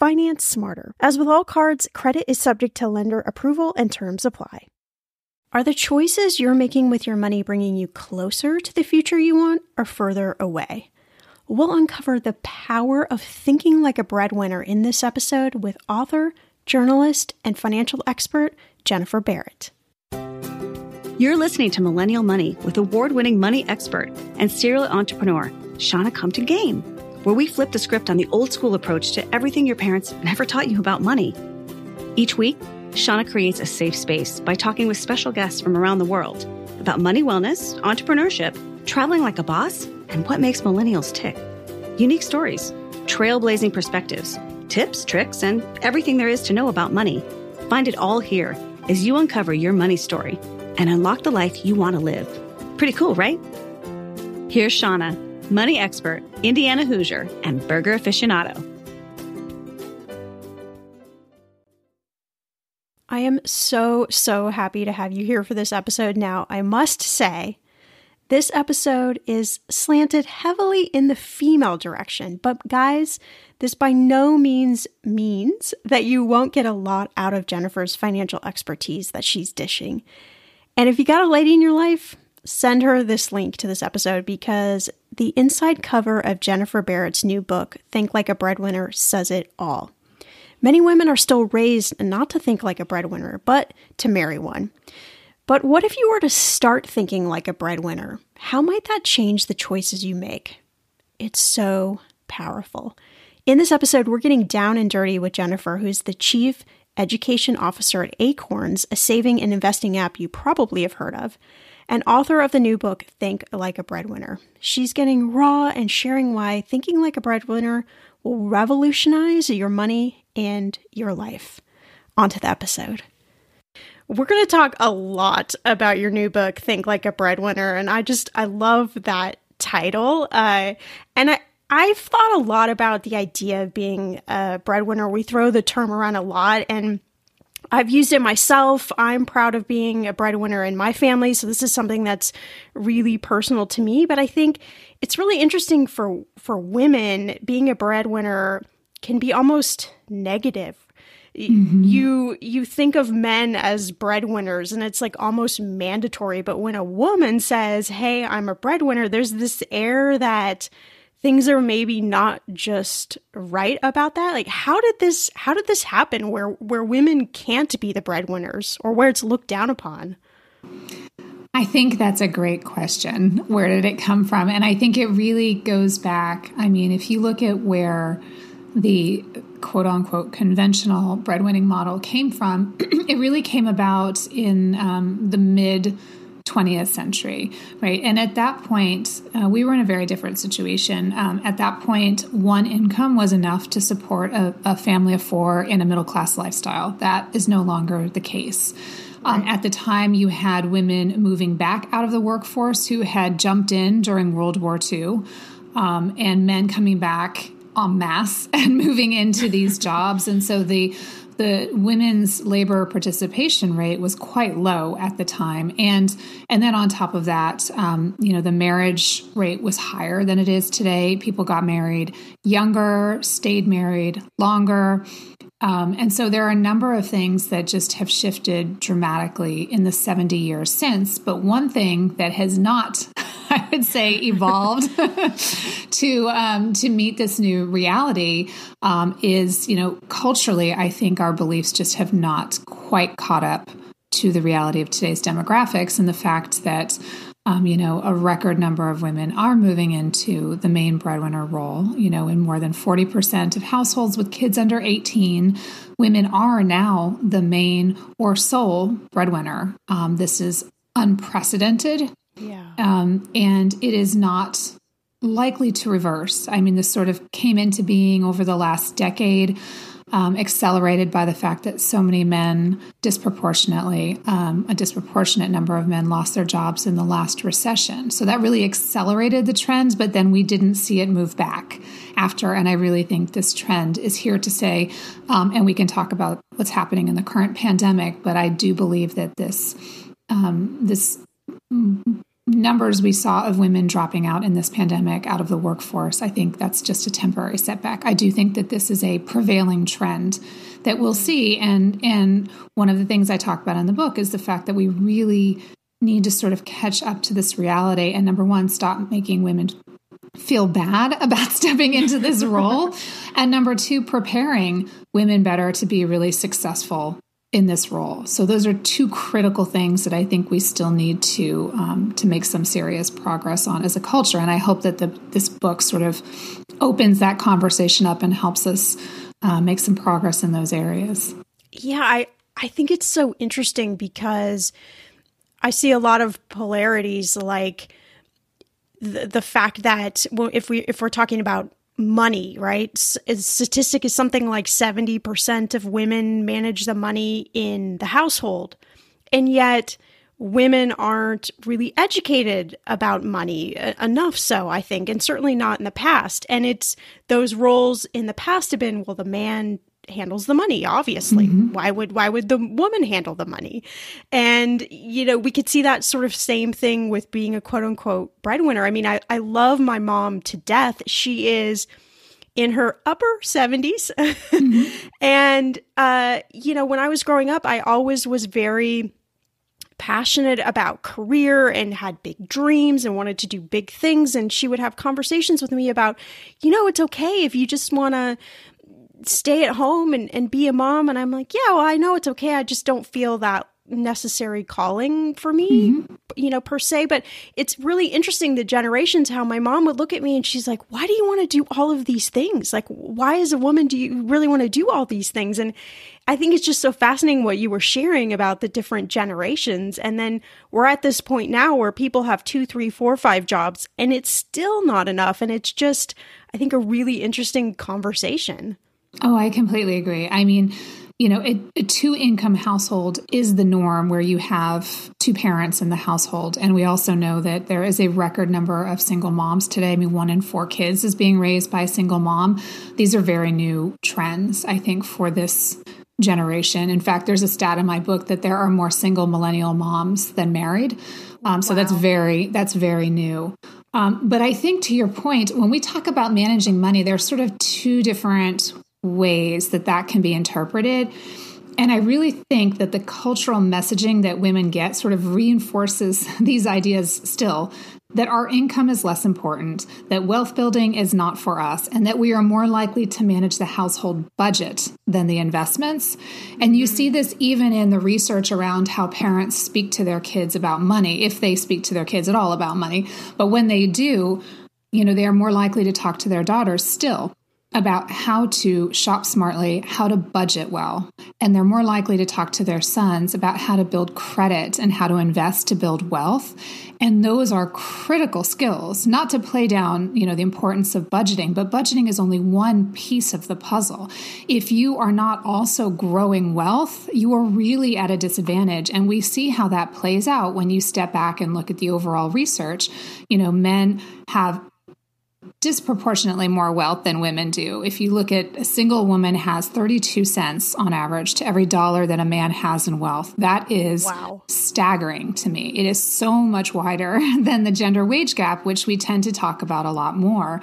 Finance smarter. As with all cards, credit is subject to lender approval and terms apply. Are the choices you're making with your money bringing you closer to the future you want or further away? We'll uncover the power of thinking like a breadwinner in this episode with author, journalist, and financial expert Jennifer Barrett. You're listening to Millennial Money with award winning money expert and serial entrepreneur, Shannah Compton Game where we flip the script on the old school approach to everything your parents never taught you about money. Each week, Shannah creates a safe space by talking with special guests from around the world about money wellness, entrepreneurship, traveling like a boss, and what makes millennials tick. Unique stories, trailblazing perspectives, tips, tricks, and everything there is to know about money. Find it all here as you uncover your money story and unlock the life you want to live. Pretty cool, right? Here's Shannah money expert, Indiana Hoosier, and burger aficionado. I am so, so happy to have you here for this episode. Now, I must say, this episode is slanted heavily in the female direction, but guys, this by no means means that you won't get a lot out of Jennifer's financial expertise that she's dishing. And if you got a lady in your life, send her this link to this episode because the inside cover of Jennifer Barrett's new book, Think Like a Breadwinner, says it all. Many women are still raised not to think like a breadwinner, but to marry one. But what if you were to start thinking like a breadwinner? How might that change the choices you make? It's so powerful. In this episode, we're getting down and dirty with Jennifer, who's the chief education officer at Acorns, a saving and investing app you probably have heard of and author of the new book, Think Like a Breadwinner. She's getting raw and sharing why thinking like a breadwinner will revolutionize your money and your life. On to the episode. We're going to talk a lot about your new book, Think Like a Breadwinner, and I just I love that title. Uh, and I I've thought a lot about the idea of being a breadwinner. We throw the term around a lot, and I've used it myself. I'm proud of being a breadwinner in my family. So this is something that's really personal to me. But I think it's really interesting for for women being a breadwinner can be almost negative. mm-hmm. you you think of men as breadwinners and it's like almost mandatory but when a woman says hey i'm a breadwinner there's this air that things are maybe not just right about that like how did this how did this happen where where women can't be the breadwinners or where it's looked down upon I think that's a great question. Where did it come from? And I think it really goes back. I mean, if you look at where the quote unquote conventional breadwinning model came from, it really came about in um, the mid 20th century, right? And at that point, uh, we were in a very different situation. Um, at that point, one income was enough to support a, a family of four in a middle class lifestyle. That is no longer the case. Um, at the time, you had women moving back out of the workforce who had jumped in during World War II, um, and men coming back en masse and moving into these jobs. And so the the women's labor participation rate was quite low at the time, and and then on top of that, um, you know, the marriage rate was higher than it is today. People got married younger, stayed married longer. Um, and so there are a number of things that just have shifted dramatically in the 70 years since. But one thing that has not, I would say, evolved to um, to meet this new reality um, is, you know, culturally, I think our beliefs just have not quite caught up to the reality of today's demographics and the fact that um, you know, a record number of women are moving into the main breadwinner role. You know, in more than 40% of households with kids under 18, women are now the main or sole breadwinner. Um, this is unprecedented. Yeah. Um, and it is not likely to reverse. I mean, this sort of came into being over the last decade um, accelerated by the fact that so many men disproportionately, um, a disproportionate number of men lost their jobs in the last recession. So that really accelerated the trend, but then we didn't see it move back after. And I really think this trend is here to stay. Um, and we can talk about what's happening in the current pandemic, but I do believe that this um, this numbers we saw of women dropping out in this pandemic out of the workforce, I think that's just a temporary setback. I do think that this is a prevailing trend that we'll see. And and one of the things I talk about in the book is the fact that we really need to sort of catch up to this reality and number one, stop making women feel bad about stepping into this role. and number two, preparing women better to be really successful in this role. So those are two critical things that I think we still need to um, to make some serious progress on as a culture. And I hope that the, this book sort of opens that conversation up and helps us uh, make some progress in those areas. Yeah, I I think it's so interesting because I see a lot of polarities, like the the fact that if we if we're talking about money, right? statistic is something like 70% of women manage the money in the household. And yet, women aren't really educated about money uh, enough so i think and certainly not in the past and it's those roles in the past have been well the man handles the money obviously. Mm-hmm. why would why would the woman handle the money? And you know we could see that sort of same thing with being a quote unquote breadwinner. I mean i, I love my mom to death. She is in her upper 70s mm-hmm. and uh you know when i was growing up i always was very passionate about career and had big dreams and wanted to do big things. And she would have conversations with me about you know it's okay if you just want to stay at home and, and be a mom. And I'm like, yeah, well, I know it's okay. I just don't feel that necessary calling for me, mm-hmm. you know, per se. But it's really interesting the generations how my mom would look at me and she's like, why do you want to do all of these things? Like, why as a woman do you really want to do all these things? And I think it's just so fascinating what you were sharing about the different generations. And then we're at this point now where people have two, three, four, five jobs and it's still not enough. And it's just, I think, a really interesting conversation. Oh, I completely agree. I mean, you know, a, a two income household is the norm where you have two parents in the household. And we also know that there is a record number of single moms today. I mean, one in four kids is being raised by a single mom. These are very new trends, I think, for this generation. In fact, there's a stat in my book that there are more single millennial moms than married. Um, so wow. that's very that's very new. Um, but I think to your point, when we talk about managing money, there's sort of two different ways that that can be interpreted. And I really think that the cultural messaging that women get sort of reinforces these ideas still that our income is less important, that wealth building is not for us, and that we are more likely to manage the household budget than the investments. And you see this even in the research around how parents speak to their kids about money, if they speak to their kids at all about money. But when they do, you know, they are more likely to talk to their daughters still about how to shop smartly, how to budget well, and they're more likely to talk to their sons about how to build credit and how to invest to build wealth. And those are critical skills, not to play down, you know, the importance of budgeting, but budgeting is only one piece of the puzzle. If you are not also growing wealth, you are really at a disadvantage. And we see how that plays out when you step back and look at the overall research. You know, men have disproportionately more wealth than women do. If you look at a single woman has 32 cents on average to every dollar that a man has in wealth. That is wow. staggering to me. It is so much wider than the gender wage gap, which we tend to talk about a lot more.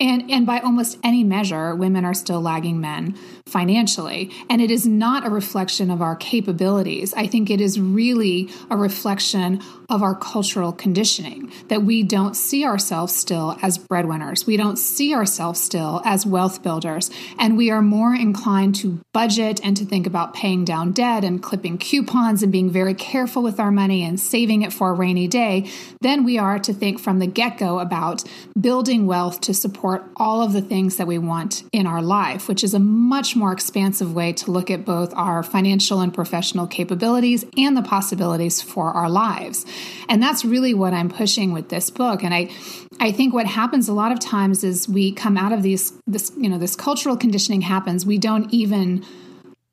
And, and by almost any measure, women are still lagging men financially. And it is not a reflection of our capabilities. I think it is really a reflection of our cultural conditioning that we don't see ourselves still as breadwinners. We don't see ourselves still as wealth builders. And we are more inclined to budget and to think about paying down debt and clipping coupons and being very careful with our money and saving it for a rainy day than we are to think from the get go about building wealth to support all of the things that we want in our life, which is a much more expansive way to look at both our financial and professional capabilities and the possibilities for our lives. And that's really what I'm pushing with this book. And I I think what happens a lot of times is we come out of these this you know this cultural conditioning happens. We don't even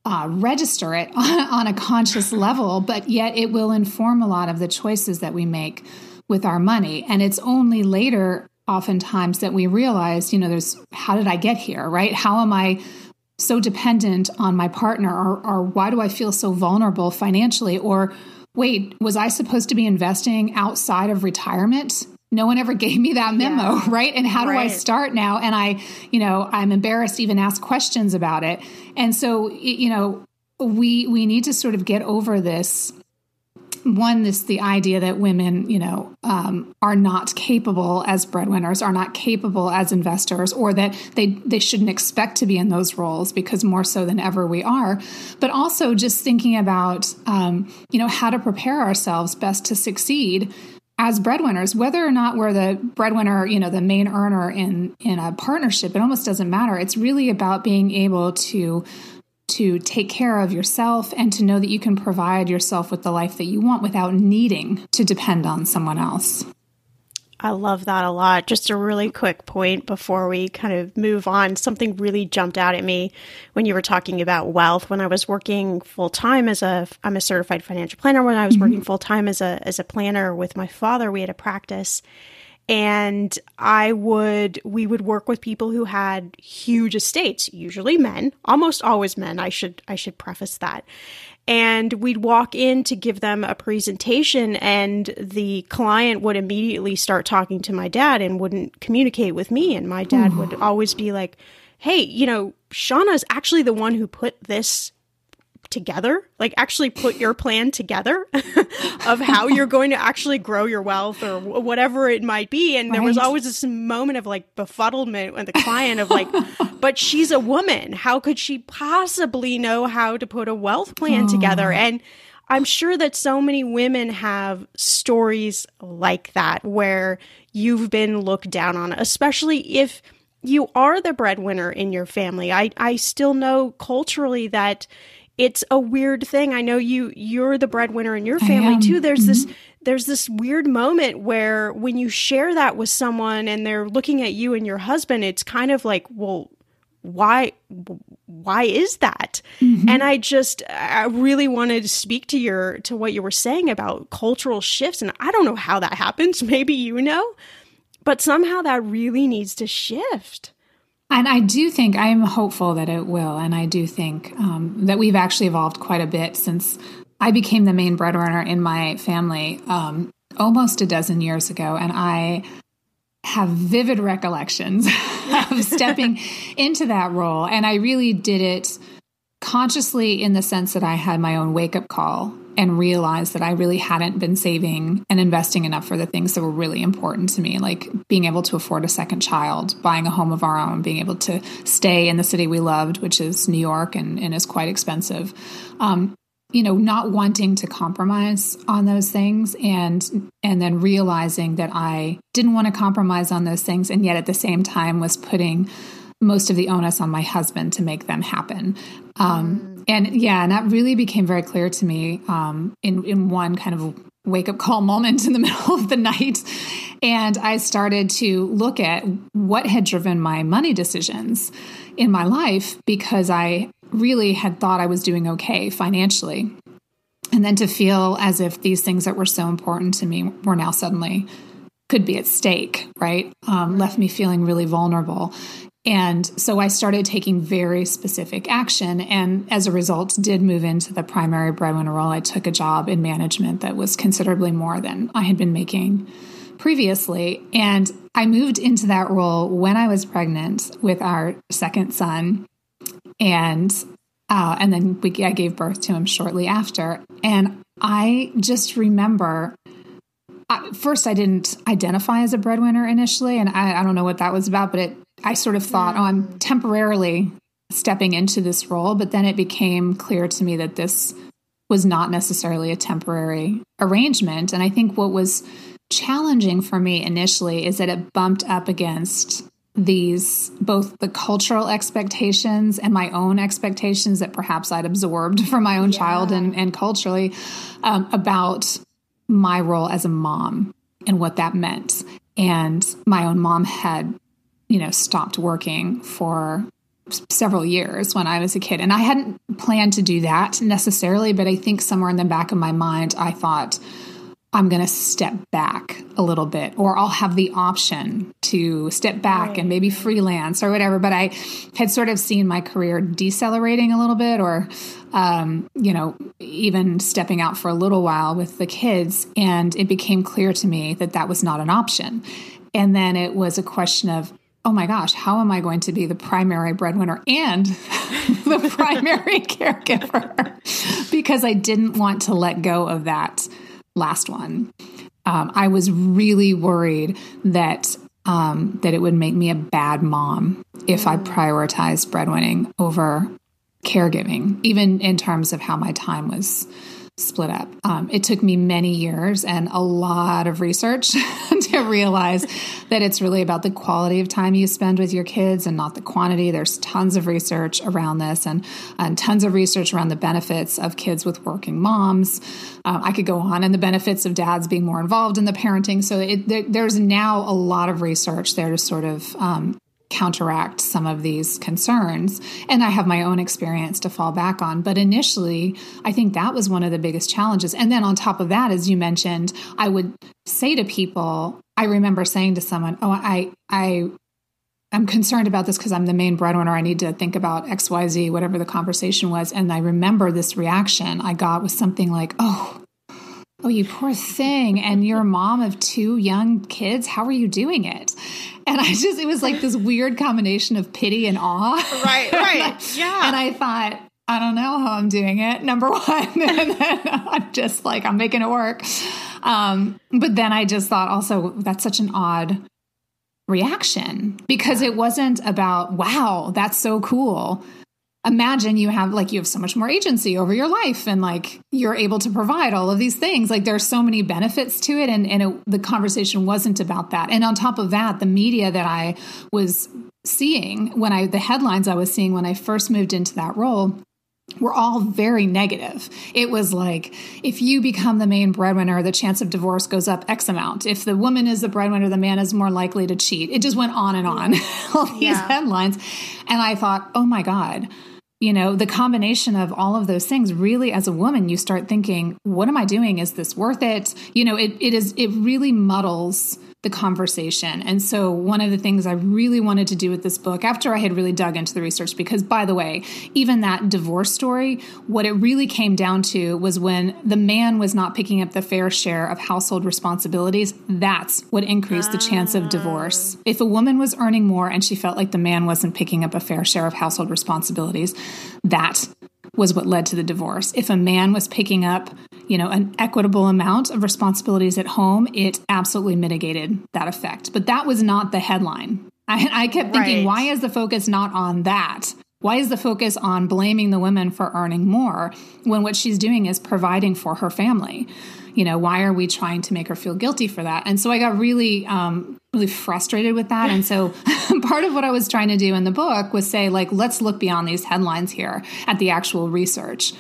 uh, register it on, on a conscious level, but yet it will inform a lot of the choices that we make with our money. And it's only later, oftentimes, that we realize, you know, there's how did I get here, right? How am I so dependent on my partner or, or why do I feel so vulnerable financially or wait, was I supposed to be investing outside of retirement? No one ever gave me that memo, yeah. right? And how do right. I start now? And I, you know, I'm embarrassed to even ask questions about it. And so, you know, we we need to sort of get over this one this the idea that women you know um, are not capable as breadwinners are not capable as investors or that they they shouldn't expect to be in those roles because more so than ever we are. But also just thinking about um, you know how to prepare ourselves best to succeed as breadwinners whether or not we're the breadwinner you know the main earner in in a partnership it almost doesn't matter. It's really about being able to to take care of yourself and to know that you can provide yourself with the life that you want without needing to depend on someone else. I love that a lot. Just a really quick point before we kind of move on. Something really jumped out at me when you were talking about wealth. When I was working full time as a, I'm a certified financial planner. When I was mm-hmm. working full time as a as a planner with my father, we had a practice, and I would we would work with people who had huge estates, usually men, almost always men. I should I should preface that. And we'd walk in to give them a presentation and the client would immediately start talking to my dad and wouldn't communicate with me and my dad would always be like, "Hey, you know, Shannah's actually the one who put this together, like actually put your plan together of how you're going to actually grow your wealth or whatever it might be. And right. there was always this moment of like befuddlement with the client of like, but she's a woman. How could she possibly know how to put a wealth plan oh. together? Mm. And I'm sure that so many women have stories like that where you've been looked down on, especially if you are the breadwinner in your family. I, I still know culturally that it's a weird thing. I know you you're the breadwinner in your family too. There's mm-hmm. this there's this weird moment where when you share that with someone and they're looking at you and your husband, it's kind of like, well, why why is that mm-hmm. and i just i really wanted to speak to your to what you were saying about cultural shifts and i don't know how that happens maybe you know but somehow that really needs to shift and I do think I'm hopeful that it will. And I do think um, that we've actually evolved quite a bit since I became the main breadwinner in my family um, almost a dozen years ago. And I have vivid recollections of stepping into that role. And I really did it consciously in the sense that I had my own wake up call and realized that I really hadn't been saving and investing enough for the things that were really important to me, like being able to afford a second child, buying a home of our own, being able to stay in the city we loved, which is New York and, and is quite expensive. Um, you know, not wanting to compromise on those things and and then realizing that I didn't want to compromise on those things and yet at the same time was putting most of the onus on my husband to make them happen. Um. And yeah, and that really became very clear to me um, in in one kind of wake up call moment in the middle of the night. And I started to look at what had driven my money decisions in my life because I really had thought I was doing okay financially. And then to feel as if these things that were so important to me were now suddenly could be at stake, right? Um, left me feeling really vulnerable. And so I started taking very specific action. And as a result, did move into the primary breadwinner role. I took a job in management that was considerably more than I had been making previously. And I moved into that role when I was pregnant with our second son. And uh, and then we, I gave birth to him shortly after. And I just remember first I didn't identify as a breadwinner initially, and I, I, don't know what that was about, but it I sort of thought, oh, I'm temporarily stepping into this role, but then it became clear to me that this was not necessarily a temporary arrangement. And I think what was challenging for me initially is that it bumped up against these both the cultural expectations and my own expectations that perhaps I'd absorbed from my own yeah. child and, and culturally um, about my role as a mom and what that meant. And my own mom had you know, stopped working for several years when I was a kid. And I hadn't planned to do that necessarily, but I think somewhere in the back of my mind, I thought, I'm going to step back a little bit, or I'll have the option to step back right. and maybe freelance or whatever. But I had sort of seen my career decelerating a little bit, or, um, you know, even stepping out for a little while with the kids. And it became clear to me that that was not an option. And then it was a question of, oh my gosh, how am I going to be the primary breadwinner and the primary caregiver? because I didn't want to let go of that last one. Um, I was really worried that um, that it would make me a bad mom if I prioritized breadwinning over caregiving, even in terms of how my time was split up. Um, it took me many years and a lot of research to realize that it's really about the quality of time you spend with your kids and not the quantity. There's tons of research around this and, and tons of research around the benefits of kids with working moms. Um, I could go on and the benefits of dads being more involved in the parenting. So it, there, there's now a lot of research there to sort of um, counteract some of these concerns. And I have my own experience to fall back on. But initially, I think that was one of the biggest challenges. And then on top of that, as you mentioned, I would say to people, I remember saying to someone, Oh, I, I, I'm concerned about this because I'm the main breadwinner. I need to think about XYZ, whatever the conversation was. And I remember this reaction I got was something like, Oh, Oh, you poor thing. And you're a mom of two young kids. How are you doing it? And I just, it was like this weird combination of pity and awe. Right, right. yeah. And I thought, I don't know how I'm doing it, number one. and then I'm just like, I'm making it work. Um, but then I just thought also, that's such an odd reaction because it wasn't about, wow, that's so cool imagine you have like you have so much more agency over your life and like you're able to provide all of these things like there's so many benefits to it and, and it, the conversation wasn't about that and on top of that the media that i was seeing when i the headlines i was seeing when i first moved into that role were all very negative. It was like, if you become the main breadwinner, the chance of divorce goes up X amount. If the woman is the breadwinner, the man is more likely to cheat. It just went on and on, all these yeah. headlines. And I thought, oh my God, you know, the combination of all of those things really as a woman, you start thinking, what am I doing? Is this worth it? You know, it, it is, it really muddles the conversation. And so, one of the things I really wanted to do with this book, after I had really dug into the research, because by the way, even that divorce story, what it really came down to was when the man was not picking up the fair share of household responsibilities, that's what increased the chance of divorce. Ah. If a woman was earning more and she felt like the man wasn't picking up a fair share of household responsibilities, that was what led to the divorce. If a man was picking up, you know, an equitable amount of responsibilities at home, it absolutely mitigated that effect. But that was not the headline. I, I kept thinking, right. why is the focus not on that? Why is the focus on blaming the women for earning more when what she's doing is providing for her family? You know, why are we trying to make her feel guilty for that? And so I got really, um, really frustrated with that. And so part of what I was trying to do in the book was say, like, let's look beyond these headlines here at the actual research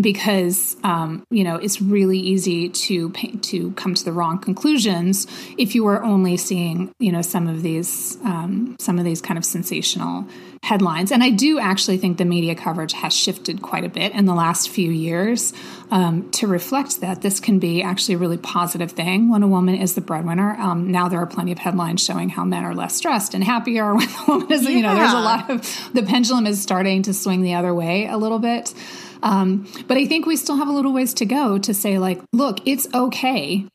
because um, you know it's really easy to to come to the wrong conclusions if you are only seeing you know some of these um, some of these kind of sensational headlines. And I do actually think the media coverage has shifted quite a bit in the last few years um, to reflect that this can be actually a really positive thing when a woman is the breadwinner. Um, now there are plenty of headlines showing how men are less stressed and happier when the woman is. Yeah. You know, there's a lot of the pendulum is starting to swing the other way a little bit. Um, but I think we still have a little ways to go to say, like, look, it's okay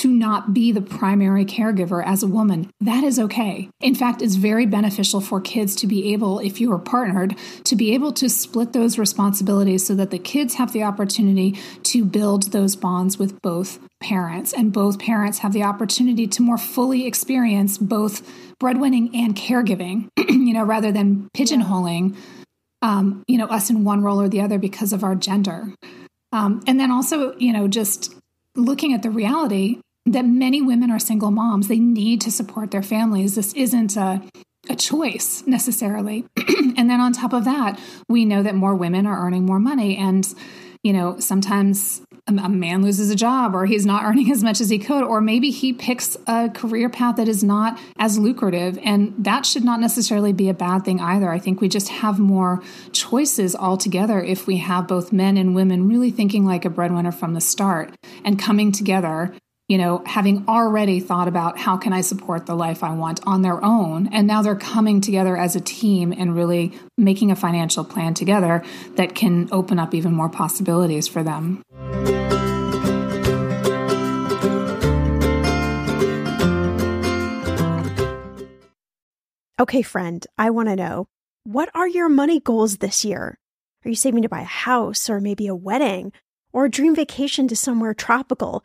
to not be the primary caregiver as a woman. That is okay. In fact, it's very beneficial for kids to be able, if you are partnered, to be able to split those responsibilities so that the kids have the opportunity to build those bonds with both parents and both parents have the opportunity to more fully experience both breadwinning and caregiving, you know, rather than pigeonholing um, you know, us in one role or the other because of our gender. Um, and then also, you know, just looking at the reality that many women are single moms. They need to support their families. This isn't a, a choice necessarily. and then on top of that, we know that more women are earning more money. And, you know, sometimes a man loses a job or he's not earning as much as he could, or maybe he picks a career path that is not as lucrative. And that should not necessarily be a bad thing either. I think we just have more choices altogether if we have both men and women really thinking like a breadwinner from the start and coming together you know, having already thought about how can I support the life I want on their own. And now they're coming together as a team and really making a financial plan together that can open up even more possibilities for them. Okay, friend, I want to know what are your money goals this year? Are you saving to buy a house or maybe a wedding or a dream vacation to somewhere tropical?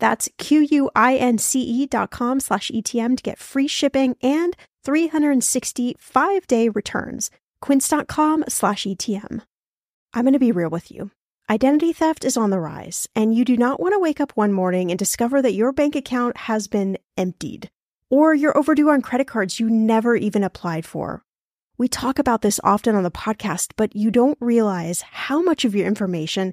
That's Q-U-I-N-C-E dot com slash ETM to get free shipping and 365 day returns. Quince.com slash ETM. I'm going to be real with you. Identity theft is on the rise, and you do not want to wake up one morning and discover that your bank account has been emptied or you're overdue on credit cards you never even applied for. We talk about this often on the podcast, but you don't realize how much of your information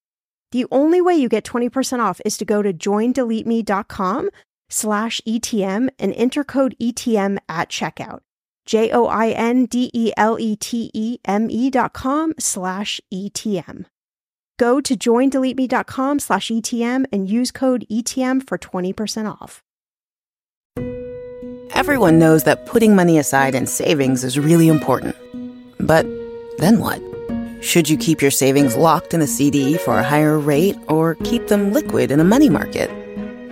The only way you get 20% off is to go to joindeleteme.com slash ETM and enter code ETM at checkout. J-O-I-N-D-E-L-E-T-E-M-E dot com slash ETM. Go to joindeleteme.com slash ETM and use code ETM for 20% off. Everyone knows that putting money aside in savings is really important. But then what? Should you keep your savings locked in a CD for a higher rate or keep them liquid in a money market?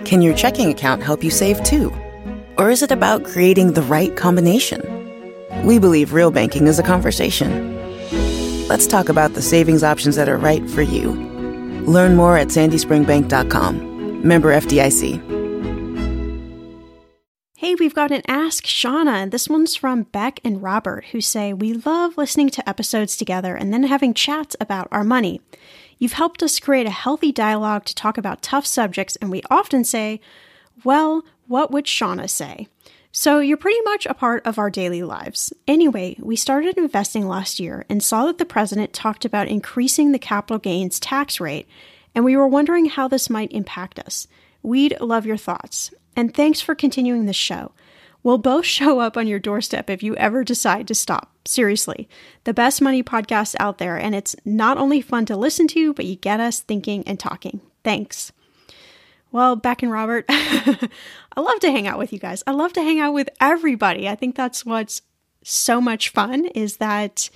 Can your checking account help you save too? Or is it about creating the right combination? We believe real banking is a conversation. Let's talk about the savings options that are right for you. Learn more at sandyspringbank.com. Member FDIC. Hey, we've got an Ask Shannah, this one's from Beck and Robert, who say, We love listening to episodes together and then having chats about our money. You've helped us create a healthy dialogue to talk about tough subjects, and we often say, Well, what would Shannah say? So you're pretty much a part of our daily lives. Anyway, we started investing last year and saw that the president talked about increasing the capital gains tax rate, and we were wondering how this might impact us. We'd love your thoughts. And thanks for continuing the show. We'll both show up on your doorstep if you ever decide to stop. Seriously, the best money podcast out there, and it's not only fun to listen to, but you get us thinking and talking. Thanks. Well, Beck and Robert, I love to hang out with you guys. I love to hang out with everybody. I think that's what's so much fun is that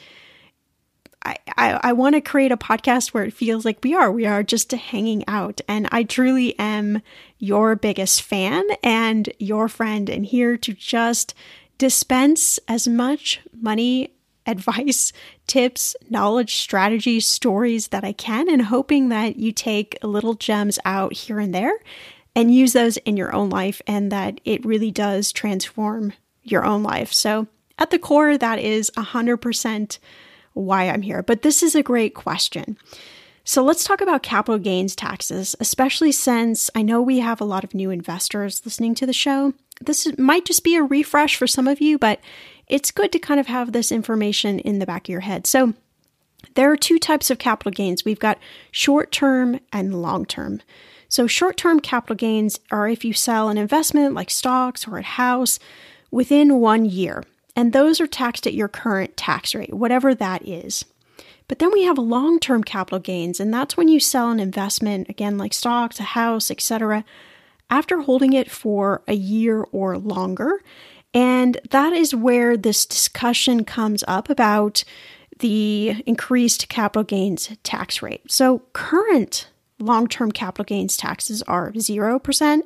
I, I, want to create a podcast where it feels like we are. We are just hanging out. And I truly am your biggest fan and your friend, and here to just dispense as much money advice, tips, knowledge, strategies, stories that I can, and hoping that you take little gems out here and there and use those in your own life and that it really does transform your own life. So, at the core, that is 100% why I'm here. But this is a great question. So, let's talk about capital gains taxes, especially since I know we have a lot of new investors listening to the show. This might just be a refresh for some of you, but it's good to kind of have this information in the back of your head. So, there are two types of capital gains we've got short term and long term. So, short term capital gains are if you sell an investment like stocks or a house within one year, and those are taxed at your current tax rate, whatever that is. But then we have long term capital gains, and that's when you sell an investment, again, like stocks, a house, etc., after holding it for a year or longer. And that is where this discussion comes up about the increased capital gains tax rate. So, current long term capital gains taxes are 0%,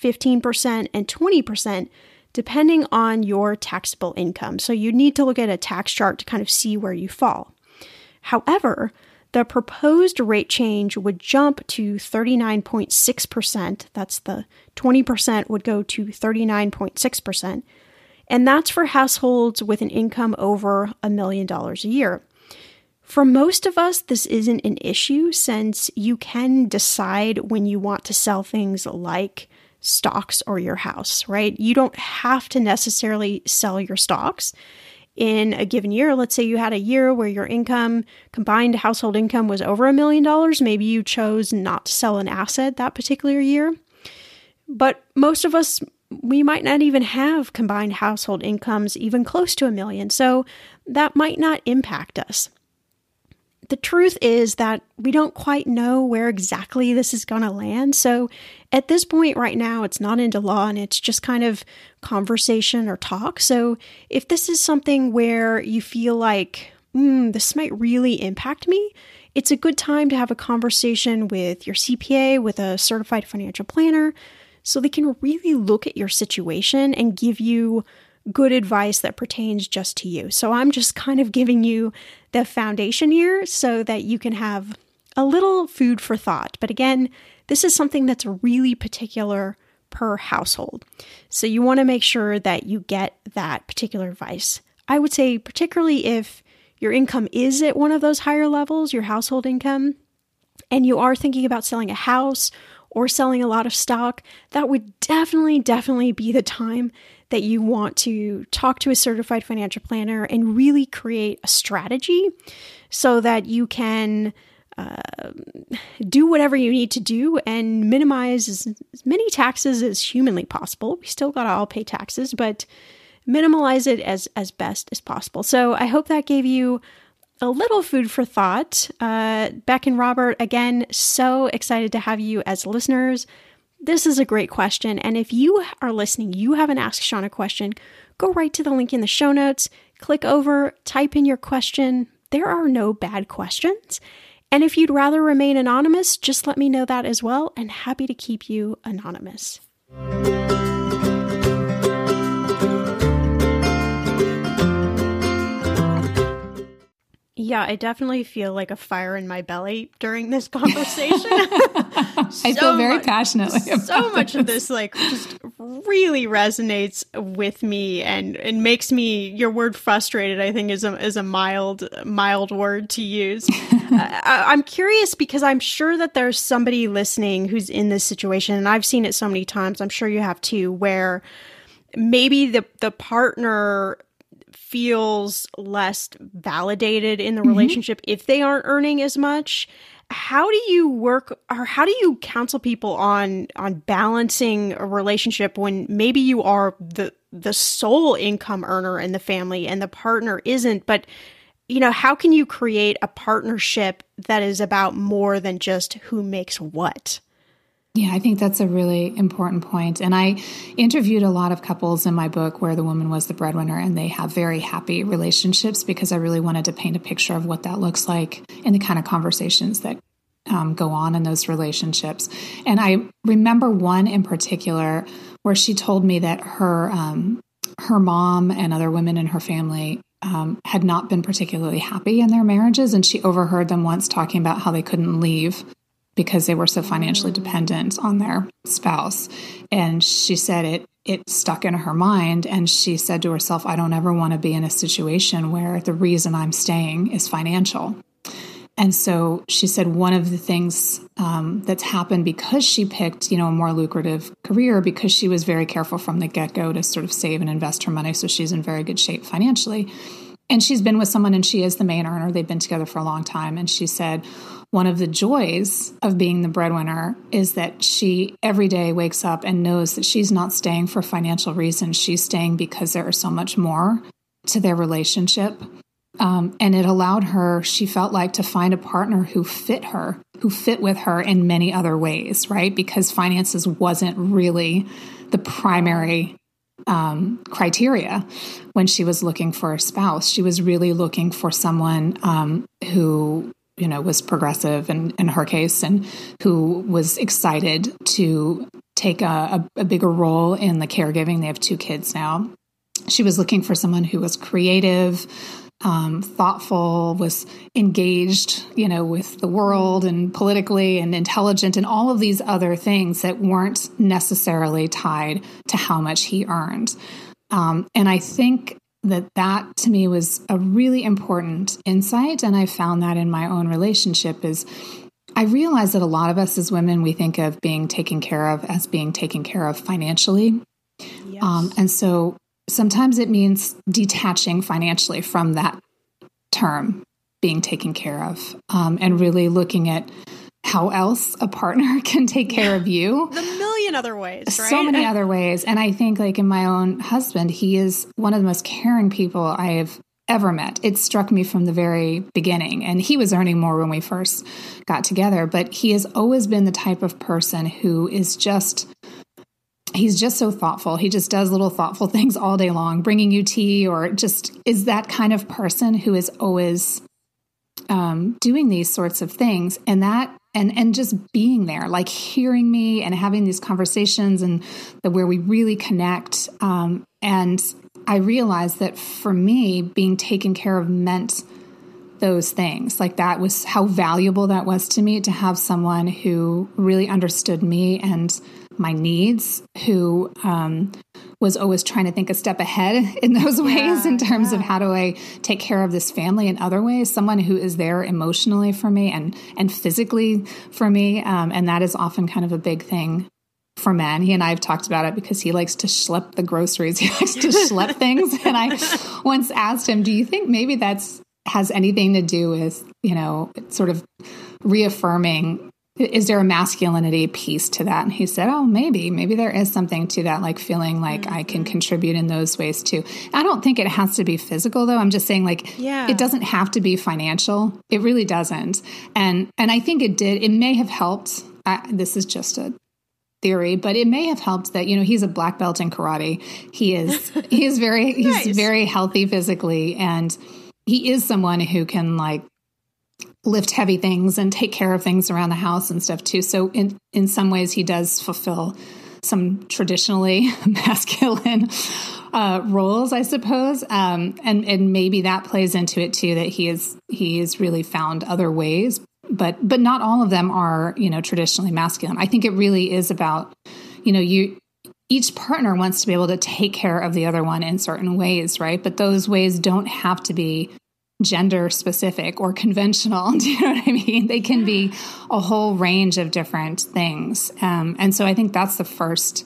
15%, and 20%, depending on your taxable income. So, you need to look at a tax chart to kind of see where you fall. However, the proposed rate change would jump to 39.6%. That's the 20% would go to 39.6%. And that's for households with an income over a million dollars a year. For most of us, this isn't an issue since you can decide when you want to sell things like stocks or your house, right? You don't have to necessarily sell your stocks in a given year. Let's say you had a year where your income, combined household income, was over a million dollars. Maybe you chose not to sell an asset that particular year. But most of us, we might not even have combined household incomes even close to a million. So that might not impact us the truth is that we don't quite know where exactly this is going to land. So at this point right now, it's not into law and it's just kind of conversation or talk. So if this is something where you feel like, mm, this might really impact me, it's a good time to have a conversation with your CPA, with a certified financial planner, so they can really look at your situation and give you good advice that pertains just to you. So I'm just kind of giving you the foundation here so that you can have a little food for thought. But again, this is something that's really particular per household. So you want to make sure that you get that particular advice. I would say, particularly if your income is at one of those higher levels, your household income, and you are thinking about selling a house or selling a lot of stock, that would definitely, definitely be the time that you want to talk to a certified financial planner and really create a strategy so that you can uh, do whatever you need to do and minimize as, as many taxes as humanly possible. We still got to all pay taxes, but minimize it as as best as possible. So I hope that gave you a little food for thought. Uh, Beck and Robert, again, so excited to have you as listeners. This is a great question. And if you are listening, you haven't asked Shannah a question, go right to the link in the show notes, click over, type in your question. There are no bad questions. And if you'd rather remain anonymous, just let me know that as well, and happy to keep you anonymous. Yeah, I definitely feel like a fire in my belly during this conversation. I feel very much, passionately. so much of this like just really resonates with me and and makes me your word frustrated. I think is a is a mild mild word to use. I, I'm curious because I'm sure that there's somebody listening who's in this situation, and I've seen it so many times. I'm sure you have too, where maybe the the partner feels less validated in the mm-hmm. relationship if they aren't earning as much how do you work or how do you counsel people on on balancing a relationship when maybe you are the the sole income earner in the family and the partner isn't but you know how can you create a partnership that is about more than just who makes what yeah, I think that's a really important point. And I interviewed a lot of couples in my book where the woman was the breadwinner and they have very happy relationships because I really wanted to paint a picture of what that looks like in the kind of conversations that um, go on in those relationships. And I remember one in particular where she told me that her um, her mom and other women in her family um, had not been particularly happy in their marriages. And she overheard them once talking about how they couldn't leave because they were so financially dependent on their spouse. And she said it it stuck in her mind and she said to herself, I don't ever want to be in a situation where the reason I'm staying is financial. And so she said one of the things um, that's happened because she picked, you know, a more lucrative career because she was very careful from the get go to sort of save and invest her money, so she's in very good shape financially. And she's been with someone, and she is the main earner. They've been together for a long time, and she said one of the joys of being the breadwinner is that she every day wakes up and knows that she's not staying for financial reasons. She's staying because there is so much more to their relationship um, and it allowed her, she felt like, to find a partner who fit her, who fit with her in many other ways, right? Because finances wasn't really the primary um, criteria when she was looking for a spouse. She was really looking for someone um, who, you know, was progressive in, in her case and who was excited to take a, a, a bigger role in the caregiving. They have two kids now. She was looking for someone who was creative, um, thoughtful, was engaged, you know, with the world and politically and intelligent and all of these other things that weren't necessarily tied to how much he earned. Um, and I think that that to me was a really important insight. And I found that in my own relationship is I realize that a lot of us as women, we think of being taken care of as being taken care of financially. Yes. Um, and so sometimes it means detaching financially from that term being taken care of um, and really looking at how else a partner can take care of you. The million other ways, right? So many other ways. And I think, like in my own husband, he is one of the most caring people I have ever met. It struck me from the very beginning. And he was earning more when we first got together, but he has always been the type of person who is just he's just so thoughtful. He just does little thoughtful things all day long, bringing you tea, or just is that kind of person who is always um, doing these sorts of things, and that and and just being there, like hearing me and having these conversations, and the, where we really connect. Um, and I realized that for me, being taken care of meant those things. Like that was how valuable that was to me to have someone who really understood me and my needs, who um, was always trying to think a step ahead in those ways yeah, in terms yeah. of how do I take care of this family in other ways. Someone who is there emotionally for me and and physically for me, um, and that is often kind of a big thing for men. He and I have talked about it because he likes to schlep the groceries. He likes to schlep things. And I once asked him, "Do you think maybe that's has anything to do with you know sort of reaffirming is there a masculinity piece to that? And he said, Oh, maybe, maybe there is something to that, like feeling like. I can mm-hmm. contribute in those ways too. I don't think it has to be physical though. I'm just saying like, yeah. it doesn't have to be financial. It really doesn't. And, and I think it did, it may have helped. I, this is just a theory, but it may have helped that, you know, he's a black belt in karate. He is, he is very, nice. he's very healthy physically and he is someone who can like lift heavy things and take care of things around the house and stuff too. So in in some ways he does fulfill some traditionally masculine uh, roles, I suppose, um, and and maybe that plays into it too that he is he has really found other ways, but but not all of them are you know traditionally masculine. I think it really is about you know you each partner wants to be able to take care of the other one in certain ways, right? But those ways don't have to be gender specific or conventional. Do you know what I mean? They can be a whole range of different things. Um, and so I think that's the first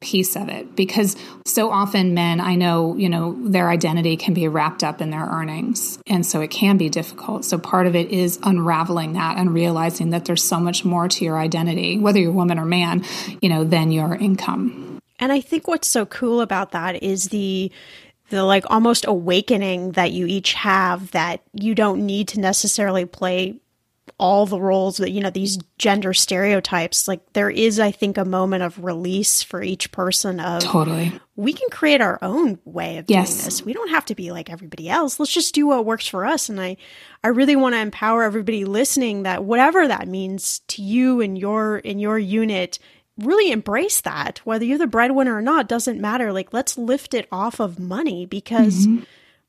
piece of it because so often men i know you know their identity can be wrapped up in their earnings and so it can be difficult so part of it is unraveling that and realizing that there's so much more to your identity whether you're a woman or man you know than your income and i think what's so cool about that is the the like almost awakening that you each have that you don't need to necessarily play all the roles that you know these gender stereotypes like there is i think a moment of release for each person of totally. we can create our own way of yes. doing this. We don't have to be like everybody else. Let's just do what works for us. And i i really want to empower everybody listening that whatever that means to you and your in your unit really embrace that. Whether you're the breadwinner or not doesn't matter. Like, let's lift it off of money because mm-hmm.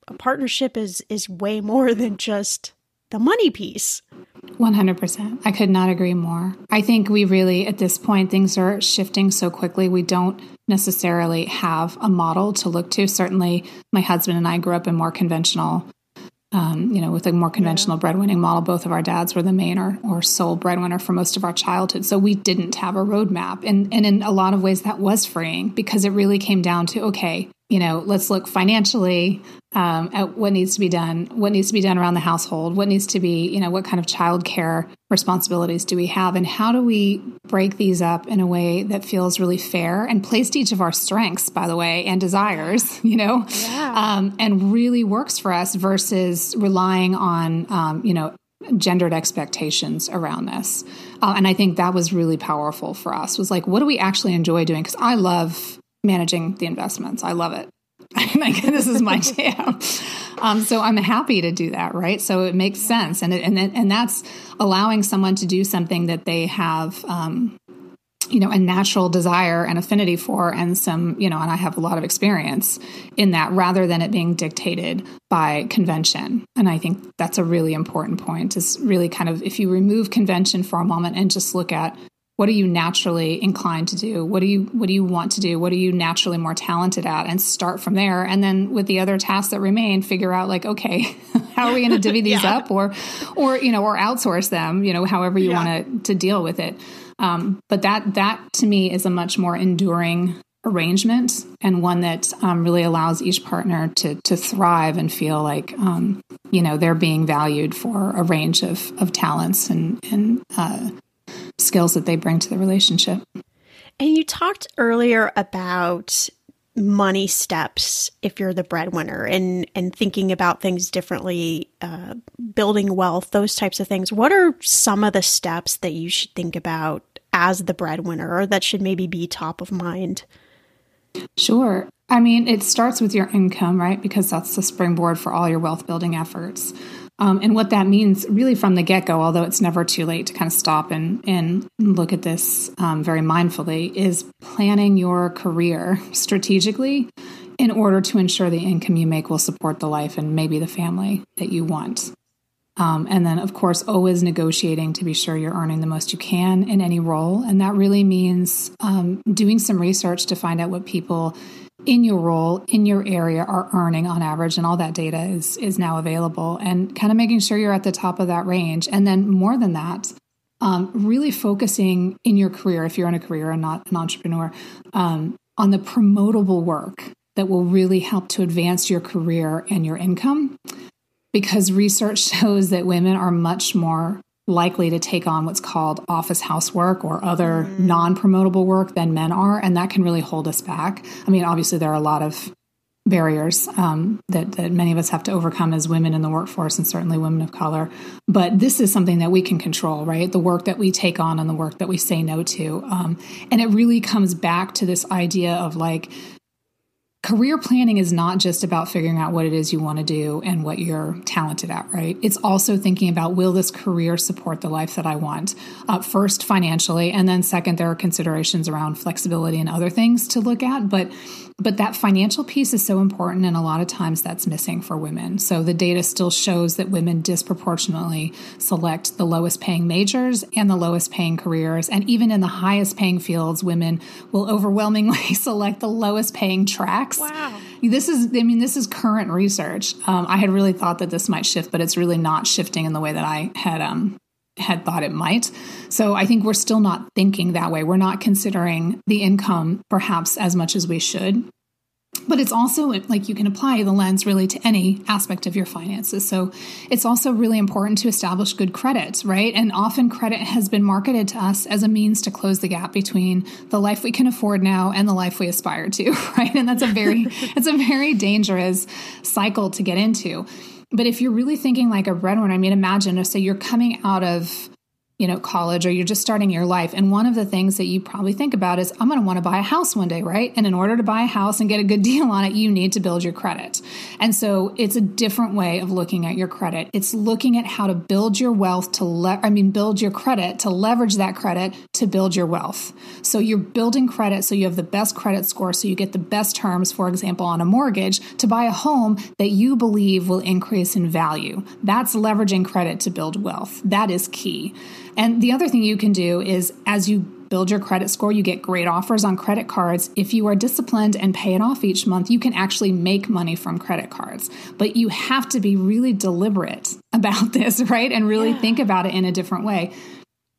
a partnership is is way more than just the money piece. 100%. I could not agree more. I think we really, at this point, things are shifting so quickly. We don't necessarily have a model to look to. Certainly, my husband and I grew up in more conventional, um, you know, with a more conventional yeah. breadwinning model. Both of our dads were the main or, or sole breadwinner for most of our childhood. So we didn't have a roadmap. And, and in a lot of ways, that was freeing because it really came down to okay, you know, let's look financially um, at what needs to be done, what needs to be done around the household, what needs to be, you know, what kind of childcare responsibilities do we have, and how do we break these up in a way that feels really fair and plays to each of our strengths, by the way, and desires, you know, yeah. um, and really works for us versus relying on, um, you know, gendered expectations around this. Uh, and I think that was really powerful for us. Was like, what do we actually enjoy doing? Because I love managing the investments. I love it. like, this is my jam. Um, so I'm happy to do that, right? So it makes sense, and it, and it, and that's allowing someone to do something that they have, um, you know, a natural desire and affinity for, and some, you know, and I have a lot of experience in that, rather than it being dictated by convention. And I think that's a really important point. Is really kind of if you remove convention for a moment and just look at what are you naturally inclined to do? What do you what do you want to do? What are you naturally more talented at? And start from there. And then with the other tasks that remain figure out like okay how are we going to divvy these yeah. up or or you know or outsource them you know however you yeah. want to to deal with it. Um, but that that to me is a much more enduring arrangement and one that um, really allows each partner to to thrive and feel like um, you know they're being valued for a range of of talents and and uh, skills that they bring to the relationship. And you talked earlier about money steps if you're the breadwinner and and thinking about things differently uh, building wealth those types of things. What are some of the steps that you should think about as the breadwinner or that should maybe be top of mind? Sure. I mean it starts with your income right? Because that's the springboard for all your wealth building efforts um, and what that means, really from the get go, although it's never too late to kind of stop and, and look at this um, very mindfully, is planning your career strategically in order to ensure the income you make will support the life and maybe the family that you want. Um, and then, of course, always negotiating to be sure you're earning the most you can in any role. And that really means um, doing some research to find out what people in your role in your area are earning on average and all that data is is now available and kind of making sure you're at the top of that range. And then more than that um, really focusing in your career if you're in a career and not an entrepreneur um, on the promotable work that will really help to advance your career and your income because research shows that women are much more likely to take on what's called office housework or other mm. non promotable work than men are. And that can really hold us back. I mean, obviously, there are a lot of barriers um, that, that many of us have to overcome as women in the workforce and certainly women of color. But this is something that we can control, right? The work that we take on and the work that we say no to. Um, and it really comes back to this idea of like, career planning is not just about figuring out what it is you want to do and what you're talented at, right? It's also thinking about will this career support the life that I want? Uh, first, financially, and then second, there are considerations around flexibility and other things to look at. But but that financial piece is so important and a lot of times that's missing for women so the data still shows that women disproportionately select the lowest paying majors and the lowest paying careers and even in the highest paying fields women will overwhelmingly select the lowest paying wow this is i mean this is current research um, i had really thought that this might shift but it's really not shifting in the way that i had um, had thought it might. So I think we're still not thinking that way. We're not considering the income perhaps as much as we should. But it's also like you can apply the lens really to any aspect of your finances. So it's also really important to establish good credit, right? And often credit has been marketed to us as a means to close the gap between the life we can afford now and the life we aspire to, right? And that's a very it's a very dangerous cycle to get into but if you're really thinking like a breadwinner, I mean, imagine, if say you're coming out of you know, college or you're just starting your life. And one of the things that you probably think about is, I'm going to want to buy a house one day, right? And in order to buy a house and get a good deal on it, you need to build your credit. And so it's a different way of looking at your credit. It's looking at how to build your wealth to, le- I mean, build your credit to leverage that credit to build your wealth. So you're building credit so you have the best credit score, so you get the best terms, for example, on a mortgage to buy a home that you believe will increase in value. That's leveraging credit to build wealth. That is key. And the other thing you can do is as you build your credit score, you get great offers on credit cards. If you are disciplined and pay it off each month, you can actually make money from credit cards. But you have to be really deliberate about this, right? And really yeah. think about it in a different way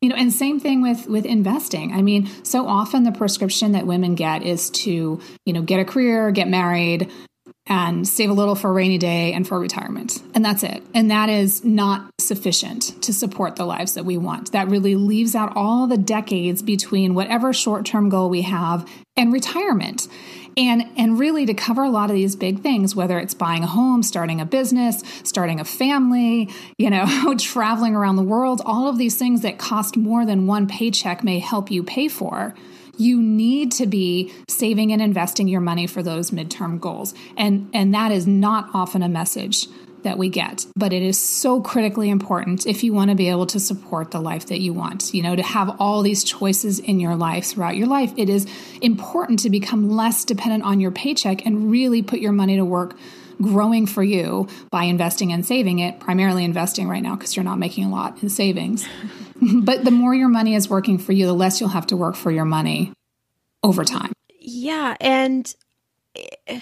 you know and same thing with with investing i mean so often the prescription that women get is to you know get a career get married and save a little for a rainy day and for retirement. And that's it. And that is not sufficient to support the lives that we want. That really leaves out all the decades between whatever short term goal we have and retirement. And, and really to cover a lot of these big things, whether it's buying a home, starting a business, starting a family, you know, traveling around the world, all of these things that cost more than one paycheck may help you pay for you need to be saving and investing your money for those midterm goals. And and that is not often a message that we get, but it is so critically important if you want to be able to support the life that you want. You know, to have all these choices in your life throughout your life, it is important to become less dependent on your paycheck and really put your money to work growing for you by investing and saving it, primarily investing right now because you're not making a lot in savings. but the more your money is working for you, the less you'll have to work for your money over time. Yeah. And. Eh,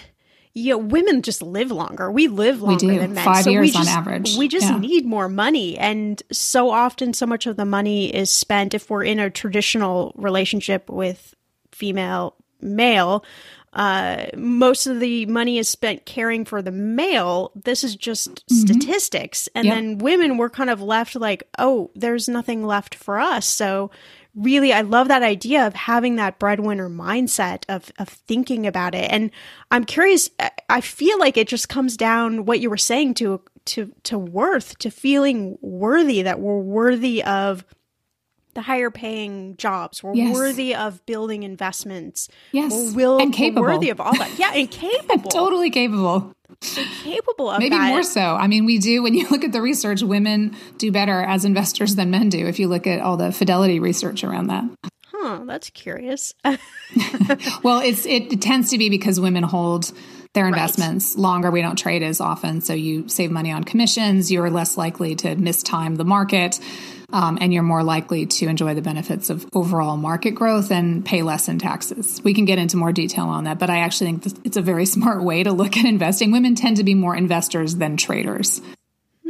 you know, women just live longer. We live longer we do. than men. Five so years just, on average. We just yeah. need more money. And so often, so much of the money is spent if we're in a traditional relationship with female male uh, most of the money is spent caring for the male. This is just mm-hmm. statistics. And yep. then women were kind of left like, oh, there's nothing left for us. So, really, I love that idea of having that breadwinner mindset of, of thinking about it. And I'm curious, I feel like it just comes down what you were saying to, to, to worth, to feeling worthy, that we're worthy of the higher paying jobs. We're yes. worthy of building investments. Yes. We're will, and capable. We're worthy of all that. Yeah, and capable. totally capable. capable of Maybe that. more so. I mean, we do, when you look at the research, women do better as investors than men do, if you look at all the Fidelity research around that. Huh, that's curious. well, it's it, it, tends to be because women hold their investments right. longer. We don't trade as often, so you save money on commissions. You're less likely to mistime the market um, and you're more likely to enjoy the benefits of overall market growth and pay less in taxes. We can get into more detail on that, but I actually think it's a very smart way to look at investing. Women tend to be more investors than traders.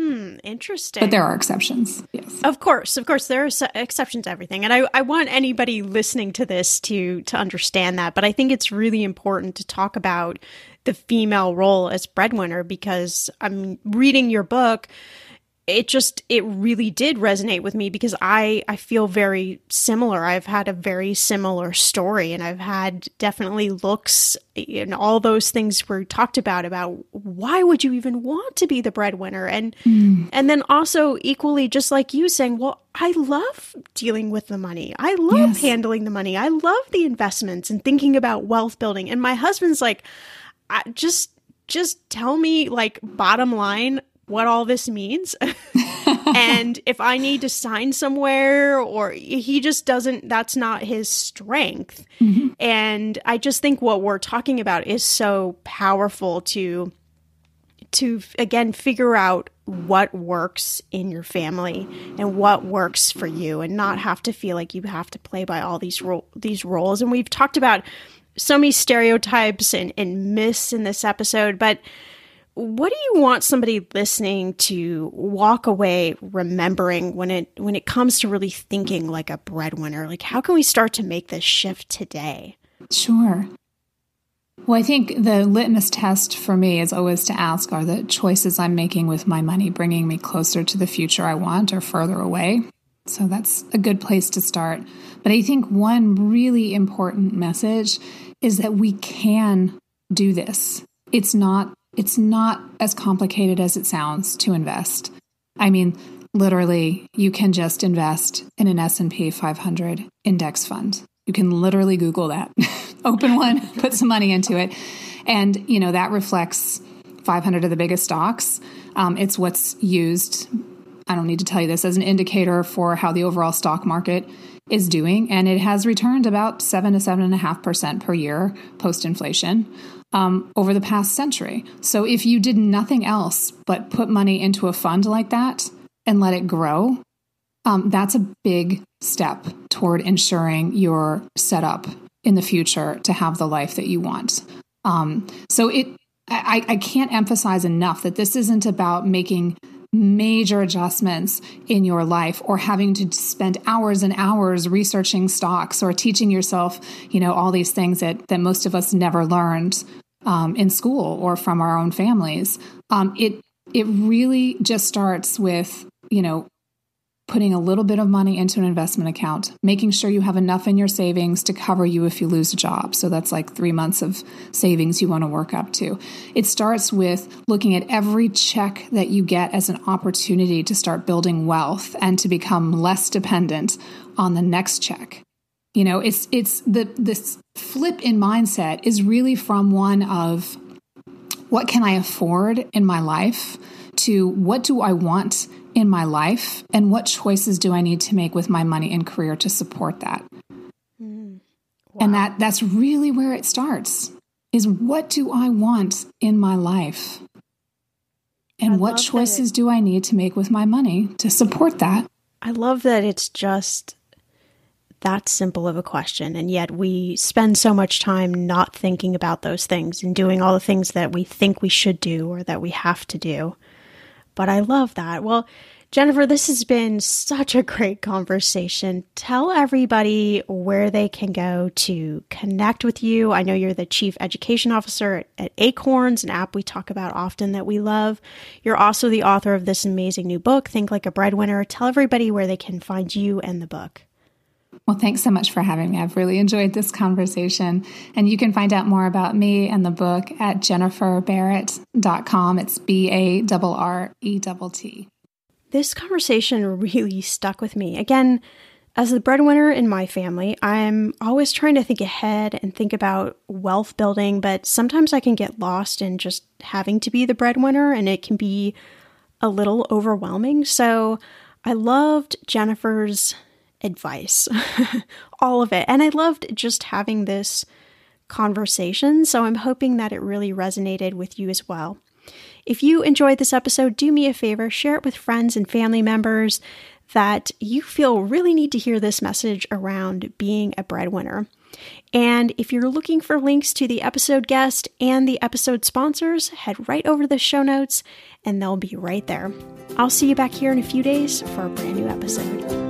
Hmm, interesting. But there are exceptions. Yes. Of course, of course there are exceptions to everything. And I, I want anybody listening to this to to understand that, but I think it's really important to talk about the female role as breadwinner because I'm reading your book it just it really did resonate with me because I I feel very similar. I've had a very similar story and I've had definitely looks and all those things were talked about about why would you even want to be the breadwinner and mm. and then also equally just like you saying, well, I love dealing with the money. I love yes. handling the money. I love the investments and thinking about wealth building. And my husband's like just just tell me like bottom line what all this means. and if I need to sign somewhere or he just doesn't, that's not his strength. Mm-hmm. And I just think what we're talking about is so powerful to, to again, figure out what works in your family and what works for you and not have to feel like you have to play by all these ro- these roles. And we've talked about so many stereotypes and, and myths in this episode, but what do you want somebody listening to walk away remembering when it when it comes to really thinking like a breadwinner? Like how can we start to make this shift today? Sure. Well i think the litmus test for me is always to ask are the choices i'm making with my money bringing me closer to the future i want or further away? So that's a good place to start. But i think one really important message is that we can do this. It's not it's not as complicated as it sounds to invest. I mean, literally you can just invest in an S&P 500 index fund. You can literally Google that. Open one, put some money into it. And, you know, that reflects 500 of the biggest stocks. Um, it's what's used, I don't need to tell you this, as an indicator for how the overall stock market is doing. And it has returned about 7 to 7.5% per year post inflation. Um, over the past century. So, if you did nothing else but put money into a fund like that and let it grow, um, that's a big step toward ensuring you're set up in the future to have the life that you want. Um, so it, I, I can't emphasize enough that this isn't about making major adjustments in your life or having to spend hours and hours researching stocks or teaching yourself, you know, all these things that, that most of us never learned um, in school or from our own families. Um, it, it really just starts with, you know, putting a little bit of money into an investment account, making sure you have enough in your savings to cover you if you lose a job. So that's like three months of savings you want to work up to. It starts with looking at every check that you get as an opportunity to start building wealth and to become less dependent on the next check. You know, it's it's the this flip in mindset is really from one of what can I afford in my life to what do I want in my life and what choices do I need to make with my money and career to support that. Mm. Wow. And that that's really where it starts. Is what do I want in my life? And I what choices it, do I need to make with my money to support that? I love that it's just that simple of a question. And yet we spend so much time not thinking about those things and doing all the things that we think we should do or that we have to do. But I love that. Well, Jennifer, this has been such a great conversation. Tell everybody where they can go to connect with you. I know you're the Chief Education Officer at Acorns, an app we talk about often that we love. You're also the author of this amazing new book, Think Like a Breadwinner. Tell everybody where they can find you and the book. Well, thanks so much for having me. I've really enjoyed this conversation. And you can find out more about me and the book at jenniferbarrett.com. It's B A R R E T. This conversation really stuck with me. Again, as the breadwinner in my family, I'm always trying to think ahead and think about wealth building, but sometimes I can get lost in just having to be the breadwinner and it can be a little overwhelming. So I loved Jennifer's advice, all of it. And I loved just having this conversation. So I'm hoping that it really resonated with you as well. If you enjoyed this episode, do me a favor, share it with friends and family members that you feel really need to hear this message around being a breadwinner. And if you're looking for links to the episode guest and the episode sponsors, head right over to the show notes and they'll be right there. I'll see you back here in a few days for a brand new episode.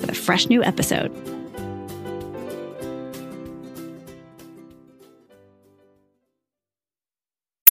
with a fresh new episode.